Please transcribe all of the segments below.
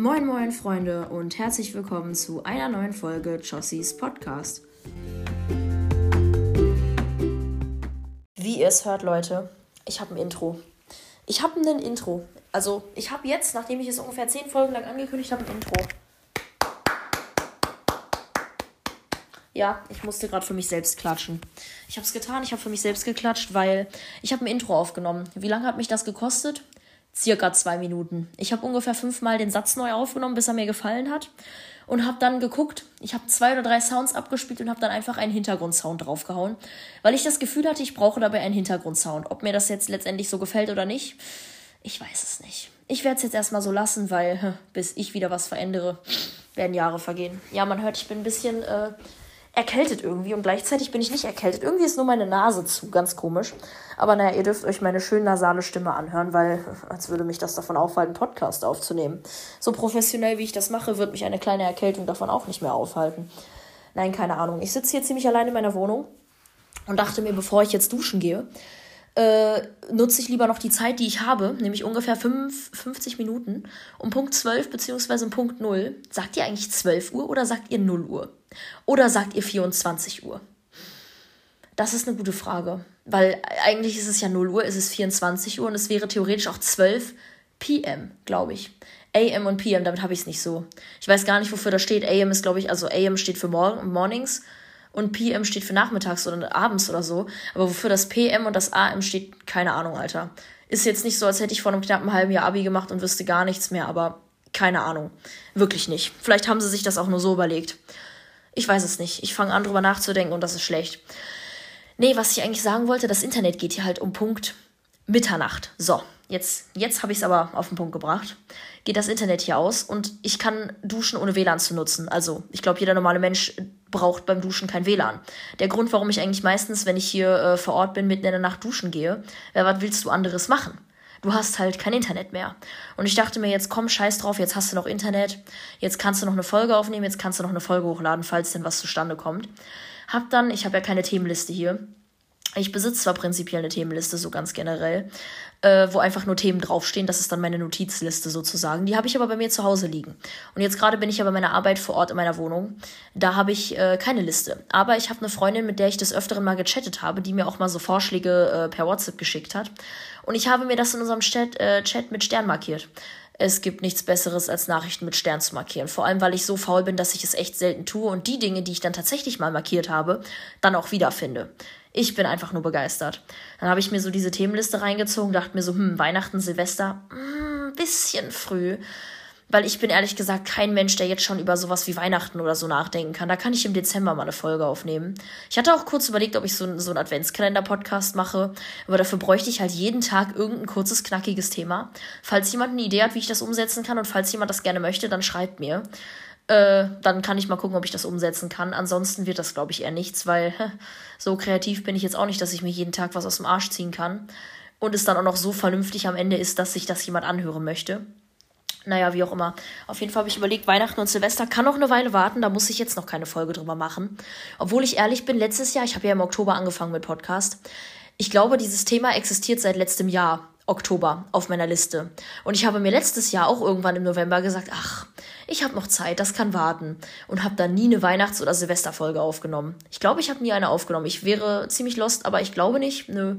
Moin moin Freunde und herzlich willkommen zu einer neuen Folge Jossies Podcast. Wie ihr es hört, Leute, ich habe ein Intro. Ich habe ein Intro. Also ich habe jetzt, nachdem ich es ungefähr zehn Folgen lang angekündigt habe, ein Intro. Ja, ich musste gerade für mich selbst klatschen. Ich habe es getan, ich habe für mich selbst geklatscht, weil ich habe ein Intro aufgenommen. Wie lange hat mich das gekostet? Circa zwei Minuten. Ich habe ungefähr fünfmal den Satz neu aufgenommen, bis er mir gefallen hat. Und habe dann geguckt, ich habe zwei oder drei Sounds abgespielt und habe dann einfach einen Hintergrundsound draufgehauen, weil ich das Gefühl hatte, ich brauche dabei einen Hintergrundsound. Ob mir das jetzt letztendlich so gefällt oder nicht, ich weiß es nicht. Ich werde es jetzt erstmal so lassen, weil bis ich wieder was verändere, werden Jahre vergehen. Ja, man hört, ich bin ein bisschen äh, erkältet irgendwie und gleichzeitig bin ich nicht erkältet. Irgendwie ist nur meine Nase zu, ganz komisch. Aber naja, ihr dürft euch meine schön nasale Stimme anhören, weil als würde mich das davon aufhalten, Podcast aufzunehmen. So professionell wie ich das mache, wird mich eine kleine Erkältung davon auch nicht mehr aufhalten. Nein, keine Ahnung. Ich sitze hier ziemlich allein in meiner Wohnung und dachte mir, bevor ich jetzt duschen gehe, äh, nutze ich lieber noch die Zeit, die ich habe, nämlich ungefähr 5, 50 Minuten, um Punkt 12 bzw. um Punkt 0. Sagt ihr eigentlich 12 Uhr oder sagt ihr 0 Uhr? Oder sagt ihr 24 Uhr? Das ist eine gute Frage, weil eigentlich ist es ja 0 Uhr, ist es 24 Uhr und es wäre theoretisch auch 12 PM, glaube ich. AM und PM, damit habe ich es nicht so. Ich weiß gar nicht, wofür das steht. AM ist, glaube ich, also AM steht für Morgen, Mornings und PM steht für nachmittags oder abends oder so. Aber wofür das PM und das AM steht, keine Ahnung, Alter. Ist jetzt nicht so, als hätte ich vor einem knappen halben Jahr Abi gemacht und wüsste gar nichts mehr, aber keine Ahnung. Wirklich nicht. Vielleicht haben sie sich das auch nur so überlegt. Ich weiß es nicht. Ich fange an, drüber nachzudenken und das ist schlecht. Nee, was ich eigentlich sagen wollte, das Internet geht hier halt um Punkt Mitternacht. So, jetzt, jetzt habe ich es aber auf den Punkt gebracht. Geht das Internet hier aus und ich kann duschen, ohne WLAN zu nutzen. Also, ich glaube, jeder normale Mensch braucht beim Duschen kein WLAN. Der Grund, warum ich eigentlich meistens, wenn ich hier äh, vor Ort bin, mitten in der Nacht duschen gehe, wäre, was willst du anderes machen? Du hast halt kein Internet mehr. Und ich dachte mir, jetzt komm, scheiß drauf, jetzt hast du noch Internet, jetzt kannst du noch eine Folge aufnehmen, jetzt kannst du noch eine Folge hochladen, falls denn was zustande kommt. Hab dann, ich habe ja keine Themenliste hier, ich besitze zwar prinzipiell eine Themenliste, so ganz generell, äh, wo einfach nur Themen draufstehen. Das ist dann meine Notizliste sozusagen. Die habe ich aber bei mir zu Hause liegen. Und jetzt gerade bin ich ja bei meiner Arbeit vor Ort in meiner Wohnung. Da habe ich äh, keine Liste. Aber ich habe eine Freundin, mit der ich des Öfteren mal gechattet habe, die mir auch mal so Vorschläge äh, per WhatsApp geschickt hat. Und ich habe mir das in unserem Chat, äh, Chat mit Stern markiert. Es gibt nichts Besseres, als Nachrichten mit Stern zu markieren. Vor allem, weil ich so faul bin, dass ich es echt selten tue und die Dinge, die ich dann tatsächlich mal markiert habe, dann auch wiederfinde. Ich bin einfach nur begeistert. Dann habe ich mir so diese Themenliste reingezogen, dachte mir so, hm, Weihnachten, Silvester, ein hm, bisschen früh. Weil ich bin ehrlich gesagt kein Mensch, der jetzt schon über sowas wie Weihnachten oder so nachdenken kann. Da kann ich im Dezember mal eine Folge aufnehmen. Ich hatte auch kurz überlegt, ob ich so, so einen Adventskalender-Podcast mache. Aber dafür bräuchte ich halt jeden Tag irgendein kurzes, knackiges Thema. Falls jemand eine Idee hat, wie ich das umsetzen kann und falls jemand das gerne möchte, dann schreibt mir. Äh, dann kann ich mal gucken, ob ich das umsetzen kann. Ansonsten wird das, glaube ich, eher nichts, weil so kreativ bin ich jetzt auch nicht, dass ich mir jeden Tag was aus dem Arsch ziehen kann. Und es dann auch noch so vernünftig am Ende ist, dass sich das jemand anhören möchte. Naja, wie auch immer. Auf jeden Fall habe ich überlegt, Weihnachten und Silvester kann noch eine Weile warten, da muss ich jetzt noch keine Folge drüber machen. Obwohl ich ehrlich bin, letztes Jahr, ich habe ja im Oktober angefangen mit Podcast. Ich glaube, dieses Thema existiert seit letztem Jahr. Oktober auf meiner Liste. Und ich habe mir letztes Jahr auch irgendwann im November gesagt, ach, ich habe noch Zeit, das kann warten. Und habe dann nie eine Weihnachts- oder Silvesterfolge aufgenommen. Ich glaube, ich habe nie eine aufgenommen. Ich wäre ziemlich lost, aber ich glaube nicht. Nö.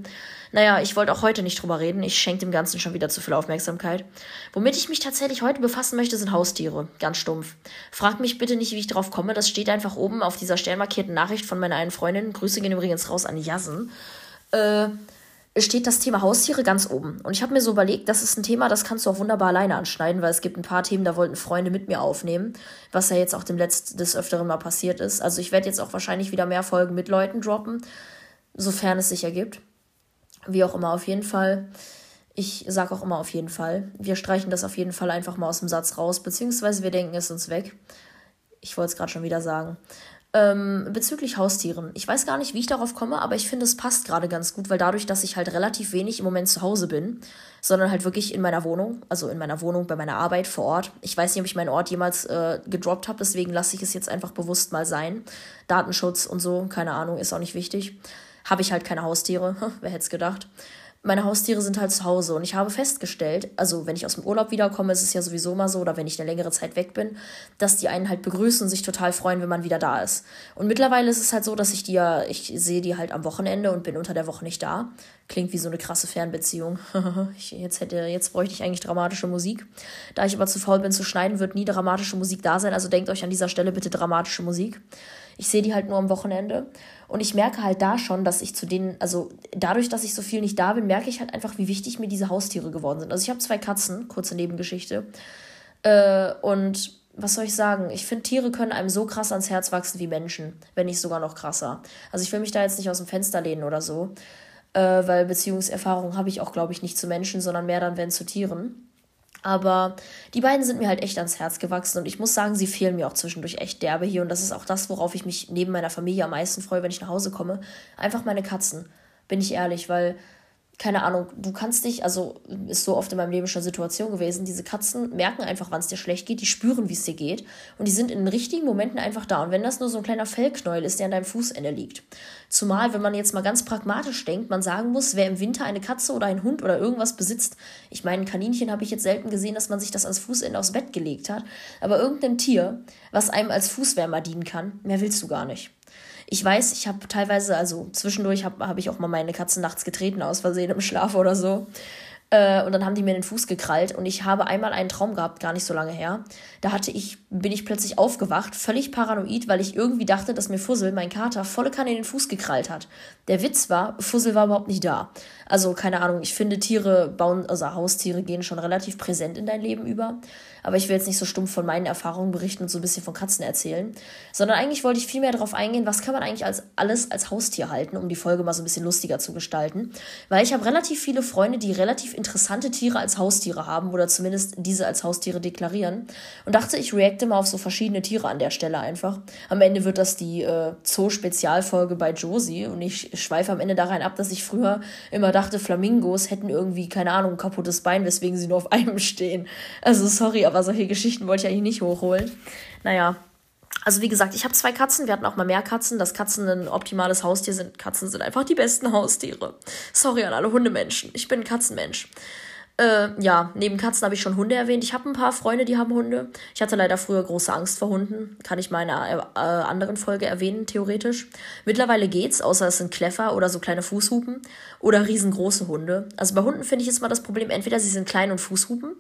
Naja, ich wollte auch heute nicht drüber reden. Ich schenke dem Ganzen schon wieder zu viel Aufmerksamkeit. Womit ich mich tatsächlich heute befassen möchte, sind Haustiere. Ganz stumpf. Frag mich bitte nicht, wie ich drauf komme. Das steht einfach oben auf dieser sternmarkierten Nachricht von meiner einen Freundin. Grüße gehen übrigens raus an Jassen. Äh, steht das Thema Haustiere ganz oben. Und ich habe mir so überlegt, das ist ein Thema, das kannst du auch wunderbar alleine anschneiden, weil es gibt ein paar Themen, da wollten Freunde mit mir aufnehmen, was ja jetzt auch dem letzten des Öfteren mal passiert ist. Also ich werde jetzt auch wahrscheinlich wieder mehr Folgen mit Leuten droppen, sofern es sich ergibt. Wie auch immer, auf jeden Fall. Ich sage auch immer auf jeden Fall. Wir streichen das auf jeden Fall einfach mal aus dem Satz raus, beziehungsweise wir denken es uns weg. Ich wollte es gerade schon wieder sagen. Ähm, bezüglich Haustieren. Ich weiß gar nicht, wie ich darauf komme, aber ich finde, es passt gerade ganz gut, weil dadurch, dass ich halt relativ wenig im Moment zu Hause bin, sondern halt wirklich in meiner Wohnung, also in meiner Wohnung, bei meiner Arbeit vor Ort. Ich weiß nicht, ob ich meinen Ort jemals äh, gedroppt habe, deswegen lasse ich es jetzt einfach bewusst mal sein. Datenschutz und so, keine Ahnung, ist auch nicht wichtig. Habe ich halt keine Haustiere, wer hätte es gedacht. Meine Haustiere sind halt zu Hause und ich habe festgestellt, also wenn ich aus dem Urlaub wiederkomme, ist es ja sowieso mal so, oder wenn ich eine längere Zeit weg bin, dass die einen halt begrüßen und sich total freuen, wenn man wieder da ist. Und mittlerweile ist es halt so, dass ich die ja, ich sehe die halt am Wochenende und bin unter der Woche nicht da. Klingt wie so eine krasse Fernbeziehung. ich, jetzt hätte, jetzt bräuchte ich eigentlich dramatische Musik. Da ich aber zu faul bin zu schneiden, wird nie dramatische Musik da sein. Also denkt euch an dieser Stelle bitte dramatische Musik. Ich sehe die halt nur am Wochenende. Und ich merke halt da schon, dass ich zu denen, also dadurch, dass ich so viel nicht da bin, merke ich halt einfach, wie wichtig mir diese Haustiere geworden sind. Also ich habe zwei Katzen, kurze Nebengeschichte. Äh, und was soll ich sagen? Ich finde, Tiere können einem so krass ans Herz wachsen wie Menschen, wenn nicht sogar noch krasser. Also ich will mich da jetzt nicht aus dem Fenster lehnen oder so, äh, weil Beziehungserfahrung habe ich auch, glaube ich, nicht zu Menschen, sondern mehr dann, wenn zu Tieren. Aber die beiden sind mir halt echt ans Herz gewachsen und ich muss sagen, sie fehlen mir auch zwischendurch echt derbe hier. Und das ist auch das, worauf ich mich neben meiner Familie am meisten freue, wenn ich nach Hause komme. Einfach meine Katzen, bin ich ehrlich, weil keine Ahnung, du kannst dich, also ist so oft in meinem Leben schon Situation gewesen, diese Katzen merken einfach, wann es dir schlecht geht, die spüren, wie es dir geht und die sind in den richtigen Momenten einfach da. Und wenn das nur so ein kleiner Fellknäuel ist, der an deinem Fußende liegt. Zumal, wenn man jetzt mal ganz pragmatisch denkt, man sagen muss, wer im Winter eine Katze oder einen Hund oder irgendwas besitzt, ich meine, ein Kaninchen habe ich jetzt selten gesehen, dass man sich das als Fußende aufs Bett gelegt hat, aber irgendein Tier, was einem als Fußwärmer dienen kann, mehr willst du gar nicht. Ich weiß, ich habe teilweise, also zwischendurch habe hab ich auch mal meine Katzen nachts getreten aus Versehen im Schlaf oder so. Äh, und dann haben die mir den Fuß gekrallt und ich habe einmal einen Traum gehabt, gar nicht so lange her. Da hatte ich, bin ich plötzlich aufgewacht, völlig paranoid, weil ich irgendwie dachte, dass mir Fussel, mein Kater, volle Kanne in den Fuß gekrallt hat. Der Witz war, Fussel war überhaupt nicht da. Also, keine Ahnung, ich finde, Tiere bauen, also Haustiere gehen schon relativ präsent in dein Leben über. Aber ich will jetzt nicht so stumpf von meinen Erfahrungen berichten und so ein bisschen von Katzen erzählen, sondern eigentlich wollte ich viel mehr darauf eingehen, was kann man eigentlich als alles als Haustier halten, um die Folge mal so ein bisschen lustiger zu gestalten. Weil ich habe relativ viele Freunde, die relativ interessante Tiere als Haustiere haben oder zumindest diese als Haustiere deklarieren. Und dachte, ich reacte mal auf so verschiedene Tiere an der Stelle einfach. Am Ende wird das die äh, Zoo-Spezialfolge bei Josie und ich schweife am Ende da ab, dass ich früher immer dachte, Flamingos hätten irgendwie, keine Ahnung, ein kaputtes Bein, weswegen sie nur auf einem stehen. Also sorry, aber solche Geschichten wollte ich eigentlich nicht hochholen. Naja, also wie gesagt, ich habe zwei Katzen. Wir hatten auch mal mehr Katzen. Dass Katzen ein optimales Haustier sind. Katzen sind einfach die besten Haustiere. Sorry an alle Hundemenschen. Ich bin ein Katzenmensch. Äh, ja, neben Katzen habe ich schon Hunde erwähnt. Ich habe ein paar Freunde, die haben Hunde. Ich hatte leider früher große Angst vor Hunden. Kann ich mal in einer äh, anderen Folge erwähnen, theoretisch. Mittlerweile geht's, außer es sind Kläffer oder so kleine Fußhupen oder riesengroße Hunde. Also bei Hunden finde ich jetzt mal das Problem, entweder sie sind klein und Fußhupen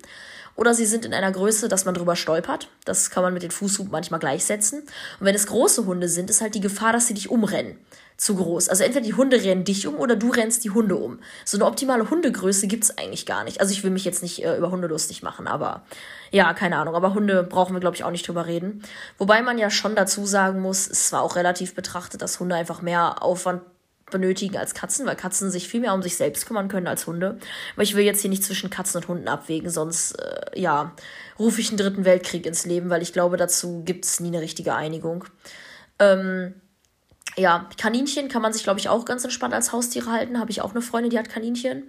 oder sie sind in einer Größe, dass man drüber stolpert. Das kann man mit den Fußhupen manchmal gleichsetzen. Und wenn es große Hunde sind, ist halt die Gefahr, dass sie dich umrennen. Zu groß. Also entweder die Hunde rennen dich um oder du rennst die Hunde um. So eine optimale Hundegröße gibt es eigentlich gar nicht. Also ich will mich jetzt nicht äh, über Hunde lustig machen, aber ja, keine Ahnung. Aber Hunde brauchen wir, glaube ich, auch nicht drüber reden. Wobei man ja schon dazu sagen muss, es war auch relativ betrachtet, dass Hunde einfach mehr Aufwand benötigen als Katzen, weil Katzen sich viel mehr um sich selbst kümmern können als Hunde. Aber ich will jetzt hier nicht zwischen Katzen und Hunden abwägen, sonst äh, ja, rufe ich einen dritten Weltkrieg ins Leben, weil ich glaube, dazu gibt es nie eine richtige Einigung. Ähm, ja, Kaninchen kann man sich, glaube ich, auch ganz entspannt als Haustiere halten. Habe ich auch eine Freundin, die hat Kaninchen.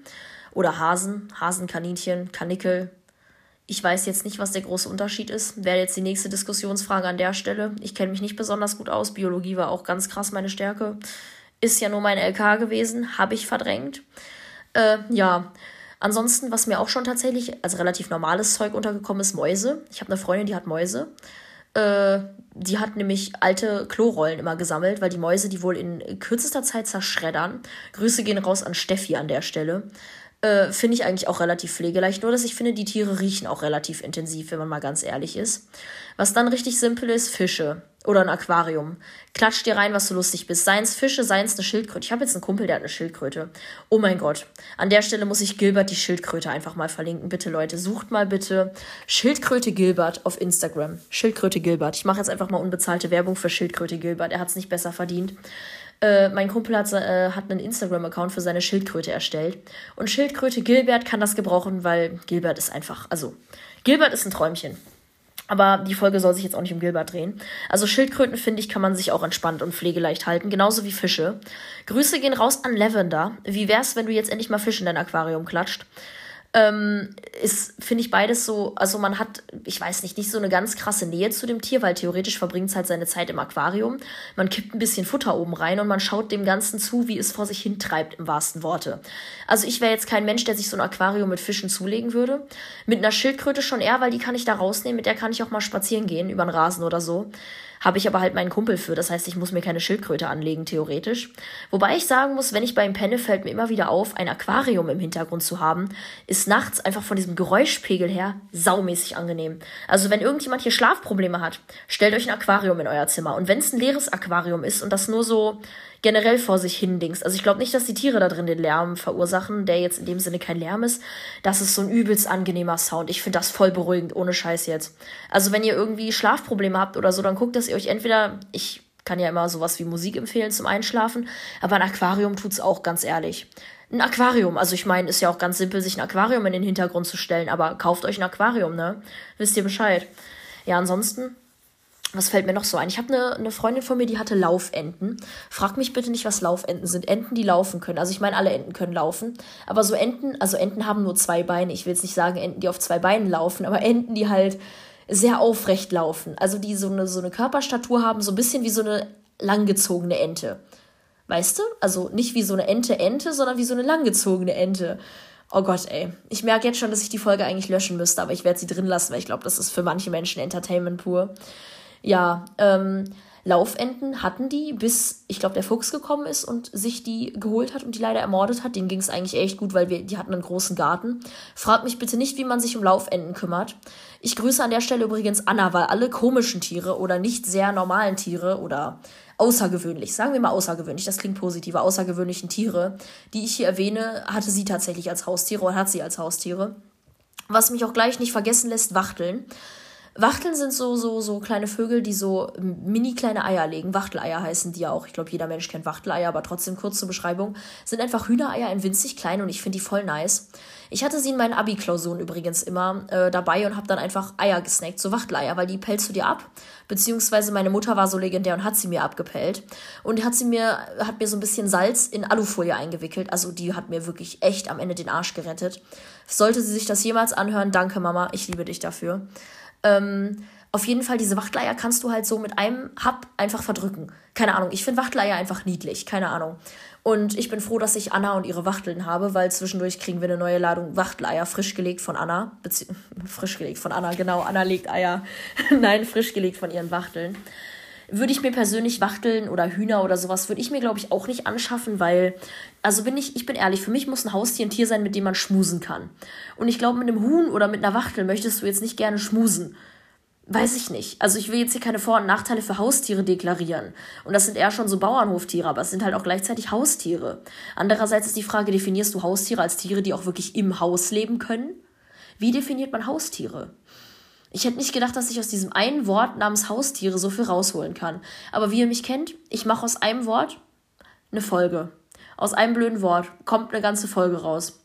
Oder Hasen, Hasenkaninchen, Kanickel. Ich weiß jetzt nicht, was der große Unterschied ist. Wäre jetzt die nächste Diskussionsfrage an der Stelle. Ich kenne mich nicht besonders gut aus. Biologie war auch ganz krass meine Stärke ist ja nur mein LK gewesen, habe ich verdrängt. Äh, ja, ansonsten, was mir auch schon tatsächlich als relativ normales Zeug untergekommen ist, Mäuse. Ich habe eine Freundin, die hat Mäuse. Äh, die hat nämlich alte Klorollen immer gesammelt, weil die Mäuse die wohl in kürzester Zeit zerschreddern. Grüße gehen raus an Steffi an der Stelle. Äh, finde ich eigentlich auch relativ pflegeleicht. Nur, dass ich finde, die Tiere riechen auch relativ intensiv, wenn man mal ganz ehrlich ist. Was dann richtig simpel ist, Fische. Oder ein Aquarium. Klatsch dir rein, was du lustig bist. Seins Fische, seins eine Schildkröte. Ich habe jetzt einen Kumpel, der hat eine Schildkröte. Oh mein Gott. An der Stelle muss ich Gilbert die Schildkröte einfach mal verlinken. Bitte, Leute, sucht mal bitte Schildkröte Gilbert auf Instagram. Schildkröte Gilbert. Ich mache jetzt einfach mal unbezahlte Werbung für Schildkröte Gilbert. Er hat es nicht besser verdient. Äh, mein Kumpel hat, äh, hat einen Instagram-Account für seine Schildkröte erstellt. Und Schildkröte Gilbert kann das gebrauchen, weil Gilbert ist einfach, also, Gilbert ist ein Träumchen. Aber die Folge soll sich jetzt auch nicht um Gilbert drehen. Also Schildkröten, finde ich, kann man sich auch entspannt und pflegeleicht halten, genauso wie Fische. Grüße gehen raus an Lavender. Wie wär's, wenn du jetzt endlich mal Fisch in dein Aquarium klatscht? Ähm, ist, finde ich beides so, also man hat, ich weiß nicht, nicht so eine ganz krasse Nähe zu dem Tier, weil theoretisch verbringt es halt seine Zeit im Aquarium. Man kippt ein bisschen Futter oben rein und man schaut dem Ganzen zu, wie es vor sich hintreibt, im wahrsten Worte. Also ich wäre jetzt kein Mensch, der sich so ein Aquarium mit Fischen zulegen würde. Mit einer Schildkröte schon eher, weil die kann ich da rausnehmen, mit der kann ich auch mal spazieren gehen, über den Rasen oder so. Habe ich aber halt meinen Kumpel für. Das heißt, ich muss mir keine Schildkröte anlegen, theoretisch. Wobei ich sagen muss, wenn ich beim Penne fällt mir immer wieder auf, ein Aquarium im Hintergrund zu haben, ist nachts einfach von diesem Geräuschpegel her saumäßig angenehm. Also wenn irgendjemand hier Schlafprobleme hat, stellt euch ein Aquarium in euer Zimmer. Und wenn es ein leeres Aquarium ist und das nur so generell vor sich hin dings. Also ich glaube nicht, dass die Tiere da drin den Lärm verursachen, der jetzt in dem Sinne kein Lärm ist. Das ist so ein übelst angenehmer Sound. Ich finde das voll beruhigend, ohne Scheiß jetzt. Also wenn ihr irgendwie Schlafprobleme habt oder so, dann guckt, dass euch entweder, ich kann ja immer sowas wie Musik empfehlen zum Einschlafen, aber ein Aquarium tut's auch, ganz ehrlich. Ein Aquarium, also ich meine, ist ja auch ganz simpel, sich ein Aquarium in den Hintergrund zu stellen, aber kauft euch ein Aquarium, ne? Wisst ihr Bescheid. Ja, ansonsten was fällt mir noch so ein? Ich habe eine, eine Freundin von mir, die hatte Laufenten. Frag mich bitte nicht, was Laufenten sind. Enten, die laufen können. Also ich meine, alle Enten können laufen. Aber so Enten, also Enten haben nur zwei Beine. Ich will jetzt nicht sagen Enten, die auf zwei Beinen laufen, aber Enten, die halt sehr aufrecht laufen. Also die so eine, so eine Körperstatur haben, so ein bisschen wie so eine langgezogene Ente. Weißt du? Also nicht wie so eine Ente-Ente, sondern wie so eine langgezogene Ente. Oh Gott, ey. Ich merke jetzt schon, dass ich die Folge eigentlich löschen müsste, aber ich werde sie drin lassen, weil ich glaube, das ist für manche Menschen Entertainment pur. Ja, ähm, Laufenten hatten die, bis ich glaube, der Fuchs gekommen ist und sich die geholt hat und die leider ermordet hat. Denen ging es eigentlich echt gut, weil wir, die hatten einen großen Garten. Fragt mich bitte nicht, wie man sich um Laufenten kümmert. Ich grüße an der Stelle übrigens Anna, weil alle komischen Tiere oder nicht sehr normalen Tiere oder außergewöhnlich, sagen wir mal außergewöhnlich, das klingt positiver, außergewöhnlichen Tiere, die ich hier erwähne, hatte sie tatsächlich als Haustiere oder hat sie als Haustiere. Was mich auch gleich nicht vergessen lässt, Wachteln. Wachteln sind so, so, so kleine Vögel, die so mini kleine Eier legen. Wachteleier heißen die ja auch. Ich glaube, jeder Mensch kennt Wachteleier, aber trotzdem kurz zur Beschreibung. Sind einfach Hühnereier in winzig klein und ich finde die voll nice. Ich hatte sie in meinen Abi-Klausuren übrigens immer äh, dabei und habe dann einfach Eier gesnackt, so Wachteleier, weil die pelzt du dir ab. Beziehungsweise meine Mutter war so legendär und hat sie mir abgepellt. Und hat sie mir, hat mir so ein bisschen Salz in Alufolie eingewickelt. Also die hat mir wirklich echt am Ende den Arsch gerettet. Sollte sie sich das jemals anhören, danke Mama, ich liebe dich dafür. Ähm, auf jeden Fall, diese Wachtleier kannst du halt so mit einem Hub einfach verdrücken. Keine Ahnung, ich finde Wachtleier einfach niedlich, keine Ahnung. Und ich bin froh, dass ich Anna und ihre Wachteln habe, weil zwischendurch kriegen wir eine neue Ladung Wachtleier, frisch gelegt von Anna. Bezieh frisch gelegt von Anna, genau. Anna legt Eier. Nein, frisch gelegt von ihren Wachteln. Würde ich mir persönlich Wachteln oder Hühner oder sowas, würde ich mir, glaube ich, auch nicht anschaffen, weil, also bin ich, ich bin ehrlich, für mich muss ein Haustier ein Tier sein, mit dem man schmusen kann. Und ich glaube, mit einem Huhn oder mit einer Wachtel möchtest du jetzt nicht gerne schmusen. Weiß ich nicht. Also ich will jetzt hier keine Vor- und Nachteile für Haustiere deklarieren. Und das sind eher schon so Bauernhoftiere, aber es sind halt auch gleichzeitig Haustiere. Andererseits ist die Frage, definierst du Haustiere als Tiere, die auch wirklich im Haus leben können? Wie definiert man Haustiere? Ich hätte nicht gedacht, dass ich aus diesem einen Wort namens Haustiere so viel rausholen kann. Aber wie ihr mich kennt, ich mache aus einem Wort eine Folge. Aus einem blöden Wort kommt eine ganze Folge raus.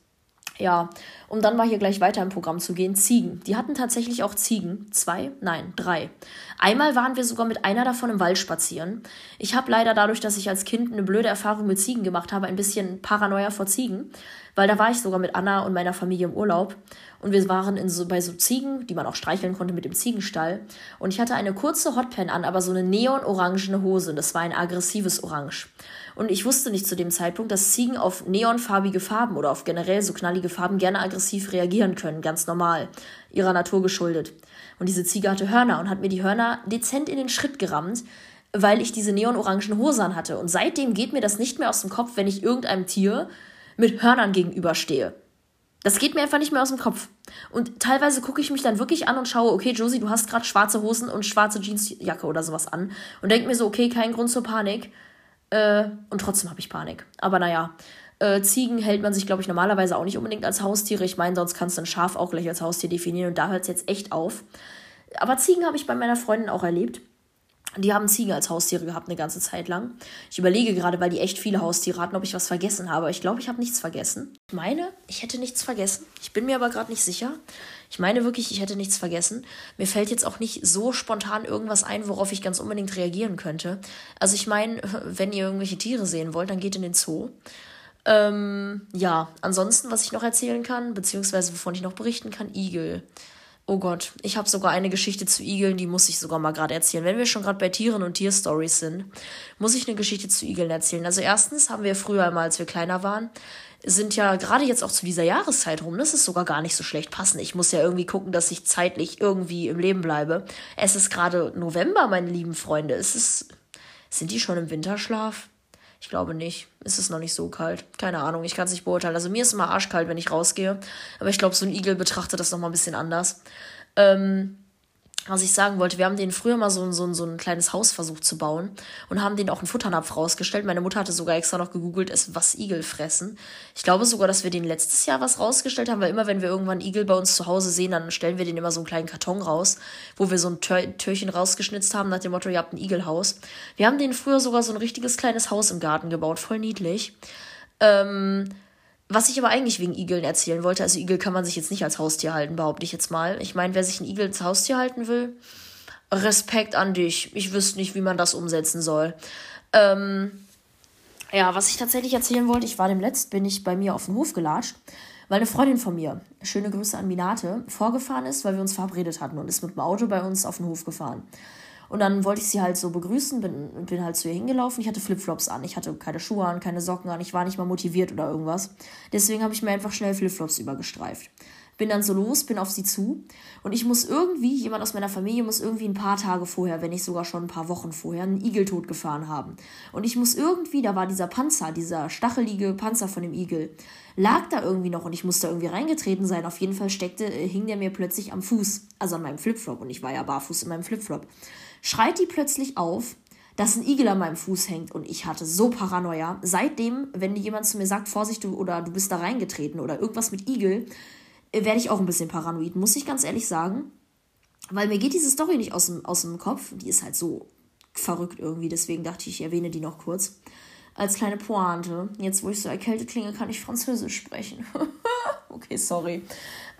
Ja, um dann mal hier gleich weiter im Programm zu gehen, Ziegen. Die hatten tatsächlich auch Ziegen. Zwei? Nein, drei. Einmal waren wir sogar mit einer davon im Wald spazieren. Ich habe leider dadurch, dass ich als Kind eine blöde Erfahrung mit Ziegen gemacht habe, ein bisschen Paranoia vor Ziegen, weil da war ich sogar mit Anna und meiner Familie im Urlaub und wir waren in so, bei so Ziegen, die man auch streicheln konnte mit dem Ziegenstall und ich hatte eine kurze Hotpan an, aber so eine neon-orangene Hose. Das war ein aggressives Orange. Und ich wusste nicht zu dem Zeitpunkt, dass Ziegen auf neonfarbige Farben oder auf generell so knallige Farben gerne aggressiv reagieren können, ganz normal, ihrer Natur geschuldet. Und diese Ziege hatte Hörner und hat mir die Hörner dezent in den Schritt gerammt, weil ich diese neonorangen Hose an hatte. Und seitdem geht mir das nicht mehr aus dem Kopf, wenn ich irgendeinem Tier mit Hörnern gegenüberstehe. Das geht mir einfach nicht mehr aus dem Kopf. Und teilweise gucke ich mich dann wirklich an und schaue, okay, Josie, du hast gerade schwarze Hosen und schwarze Jeansjacke oder sowas an. Und denke mir so, okay, kein Grund zur Panik. Äh, und trotzdem habe ich Panik. Aber naja, äh, Ziegen hält man sich, glaube ich, normalerweise auch nicht unbedingt als Haustiere. Ich meine, sonst kannst du ein Schaf auch gleich als Haustier definieren und da hört es jetzt echt auf. Aber Ziegen habe ich bei meiner Freundin auch erlebt. Die haben Ziegen als Haustiere gehabt eine ganze Zeit lang. Ich überlege gerade, weil die echt viele Haustiere hatten, ob ich was vergessen habe. Ich glaube, ich habe nichts vergessen. Ich meine, ich hätte nichts vergessen. Ich bin mir aber gerade nicht sicher. Ich meine wirklich, ich hätte nichts vergessen. Mir fällt jetzt auch nicht so spontan irgendwas ein, worauf ich ganz unbedingt reagieren könnte. Also ich meine, wenn ihr irgendwelche Tiere sehen wollt, dann geht in den Zoo. Ähm, ja, ansonsten, was ich noch erzählen kann, beziehungsweise wovon ich noch berichten kann, Igel. Oh Gott, ich habe sogar eine Geschichte zu Igeln, die muss ich sogar mal gerade erzählen. Wenn wir schon gerade bei Tieren und Tierstories sind, muss ich eine Geschichte zu Igeln erzählen. Also erstens haben wir früher einmal, als wir kleiner waren, sind ja gerade jetzt auch zu dieser Jahreszeit rum, das ist sogar gar nicht so schlecht passend. Ich muss ja irgendwie gucken, dass ich zeitlich irgendwie im Leben bleibe. Es ist gerade November, meine lieben Freunde. Es ist, sind die schon im Winterschlaf? Ich glaube nicht. Es ist noch nicht so kalt. Keine Ahnung, ich kann es nicht beurteilen. Also mir ist immer arschkalt, wenn ich rausgehe. Aber ich glaube, so ein Igel betrachtet das nochmal ein bisschen anders. Ähm, was ich sagen wollte, wir haben den früher mal so, so, so ein kleines Haus versucht zu bauen und haben den auch einen Futternapf rausgestellt. Meine Mutter hatte sogar extra noch gegoogelt, es was Igel fressen. Ich glaube sogar, dass wir den letztes Jahr was rausgestellt haben, weil immer, wenn wir irgendwann Igel bei uns zu Hause sehen, dann stellen wir den immer so einen kleinen Karton raus, wo wir so ein Tör Türchen rausgeschnitzt haben, nach dem Motto, ihr habt ein Igelhaus. Wir haben den früher sogar so ein richtiges kleines Haus im Garten gebaut, voll niedlich. Ähm, was ich aber eigentlich wegen Igeln erzählen wollte, also Igel kann man sich jetzt nicht als Haustier halten, behaupte ich jetzt mal. Ich meine, wer sich ein Igel als Haustier halten will, Respekt an dich. Ich wüsste nicht, wie man das umsetzen soll. Ähm, ja, was ich tatsächlich erzählen wollte, ich war dem Letzt, bin ich bei mir auf den Hof gelatscht, weil eine Freundin von mir, schöne Grüße an Minate, vorgefahren ist, weil wir uns verabredet hatten und ist mit dem Auto bei uns auf den Hof gefahren. Und dann wollte ich sie halt so begrüßen, bin, bin halt zu ihr hingelaufen. Ich hatte Flipflops an. Ich hatte keine Schuhe an, keine Socken an. Ich war nicht mal motiviert oder irgendwas. Deswegen habe ich mir einfach schnell Flipflops übergestreift. Bin dann so los, bin auf sie zu. Und ich muss irgendwie, jemand aus meiner Familie muss irgendwie ein paar Tage vorher, wenn nicht sogar schon ein paar Wochen vorher, einen Igel totgefahren haben. Und ich muss irgendwie, da war dieser Panzer, dieser stachelige Panzer von dem Igel, lag da irgendwie noch und ich musste irgendwie reingetreten sein. Auf jeden Fall steckte, äh, hing der mir plötzlich am Fuß, also an meinem Flipflop. Und ich war ja barfuß in meinem Flipflop schreit die plötzlich auf, dass ein Igel an meinem Fuß hängt und ich hatte so Paranoia. Seitdem, wenn jemand zu mir sagt, Vorsicht, du oder du bist da reingetreten oder irgendwas mit Igel, werde ich auch ein bisschen paranoid, muss ich ganz ehrlich sagen. Weil mir geht diese Story nicht aus dem, aus dem Kopf. Die ist halt so verrückt irgendwie, deswegen dachte ich, ich erwähne die noch kurz. Als kleine Pointe. Jetzt, wo ich so erkältet klinge, kann ich Französisch sprechen. okay, sorry.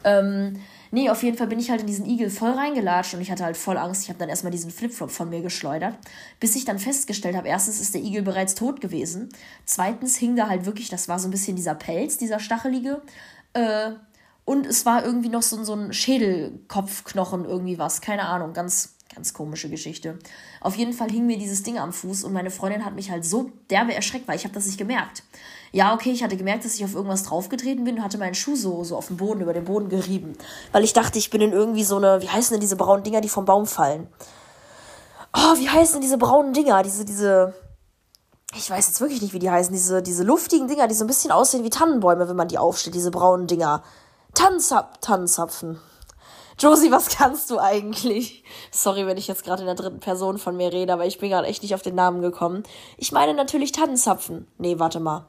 Ähm, Nee, auf jeden Fall bin ich halt in diesen Igel voll reingelatscht und ich hatte halt voll Angst. Ich habe dann erstmal diesen Flipflop von mir geschleudert, bis ich dann festgestellt habe, erstens ist der Igel bereits tot gewesen. Zweitens hing da halt wirklich, das war so ein bisschen dieser Pelz, dieser stachelige. Äh, und es war irgendwie noch so, so ein Schädelkopfknochen, irgendwie was. Keine Ahnung, ganz, ganz komische Geschichte. Auf jeden Fall hing mir dieses Ding am Fuß und meine Freundin hat mich halt so derbe erschreckt, weil ich habe das nicht gemerkt. Ja, okay, ich hatte gemerkt, dass ich auf irgendwas draufgetreten bin und hatte meinen Schuh so, so auf dem Boden, über den Boden gerieben. Weil ich dachte, ich bin in irgendwie so eine, wie heißen denn diese braunen Dinger, die vom Baum fallen? Oh, wie heißen denn diese braunen Dinger? Diese, diese, ich weiß jetzt wirklich nicht, wie die heißen, diese, diese luftigen Dinger, die so ein bisschen aussehen wie Tannenbäume, wenn man die aufsteht, diese braunen Dinger. Tannenzap Tannenzapfen. Josie, was kannst du eigentlich? Sorry, wenn ich jetzt gerade in der dritten Person von mir rede, aber ich bin gerade echt nicht auf den Namen gekommen. Ich meine natürlich Tannenzapfen. Nee, warte mal.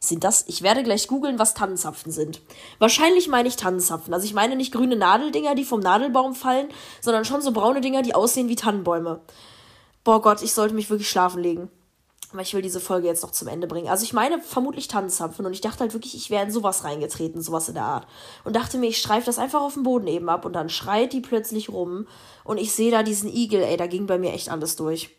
Sind das? Ich werde gleich googeln, was Tannenzapfen sind. Wahrscheinlich meine ich Tannenzapfen. Also ich meine nicht grüne Nadeldinger, die vom Nadelbaum fallen, sondern schon so braune Dinger, die aussehen wie Tannenbäume. Boah Gott, ich sollte mich wirklich schlafen legen. Aber ich will diese Folge jetzt noch zum Ende bringen. Also ich meine vermutlich Tannenzapfen und ich dachte halt wirklich, ich wäre in sowas reingetreten, sowas in der Art. Und dachte mir, ich streife das einfach auf dem Boden eben ab und dann schreit die plötzlich rum und ich sehe da diesen Igel, ey, da ging bei mir echt alles durch.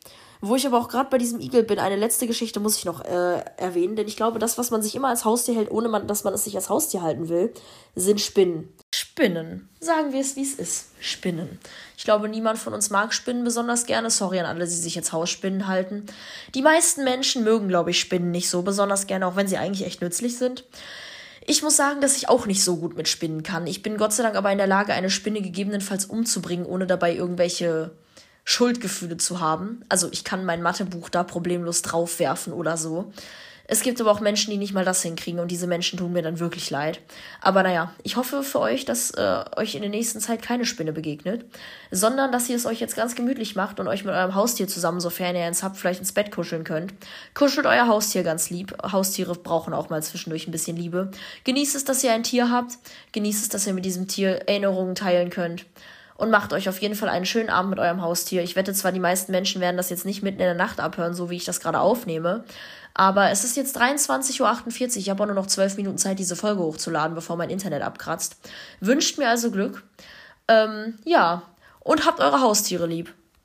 Wo ich aber auch gerade bei diesem Igel bin, eine letzte Geschichte muss ich noch äh, erwähnen, denn ich glaube, das, was man sich immer als Haustier hält, ohne man, dass man es sich als Haustier halten will, sind Spinnen. Spinnen. Sagen wir es, wie es ist. Spinnen. Ich glaube, niemand von uns mag Spinnen besonders gerne. Sorry an alle, die sich jetzt Hausspinnen halten. Die meisten Menschen mögen, glaube ich, Spinnen nicht so besonders gerne, auch wenn sie eigentlich echt nützlich sind. Ich muss sagen, dass ich auch nicht so gut mit Spinnen kann. Ich bin Gott sei Dank aber in der Lage, eine Spinne gegebenenfalls umzubringen, ohne dabei irgendwelche Schuldgefühle zu haben. Also ich kann mein Mathebuch da problemlos draufwerfen oder so. Es gibt aber auch Menschen, die nicht mal das hinkriegen und diese Menschen tun mir dann wirklich leid. Aber naja, ich hoffe für euch, dass äh, euch in der nächsten Zeit keine Spinne begegnet, sondern dass ihr es euch jetzt ganz gemütlich macht und euch mit eurem Haustier zusammen, sofern ihr eins habt, vielleicht ins Bett kuscheln könnt. Kuschelt euer Haustier ganz lieb. Haustiere brauchen auch mal zwischendurch ein bisschen Liebe. Genießt es, dass ihr ein Tier habt. Genießt es, dass ihr mit diesem Tier Erinnerungen teilen könnt und macht euch auf jeden Fall einen schönen Abend mit eurem Haustier. Ich wette zwar, die meisten Menschen werden das jetzt nicht mitten in der Nacht abhören, so wie ich das gerade aufnehme. Aber es ist jetzt 23.48 Uhr. Ich habe auch nur noch 12 Minuten Zeit, diese Folge hochzuladen, bevor mein Internet abkratzt. Wünscht mir also Glück. Ähm, ja. Und habt eure Haustiere lieb.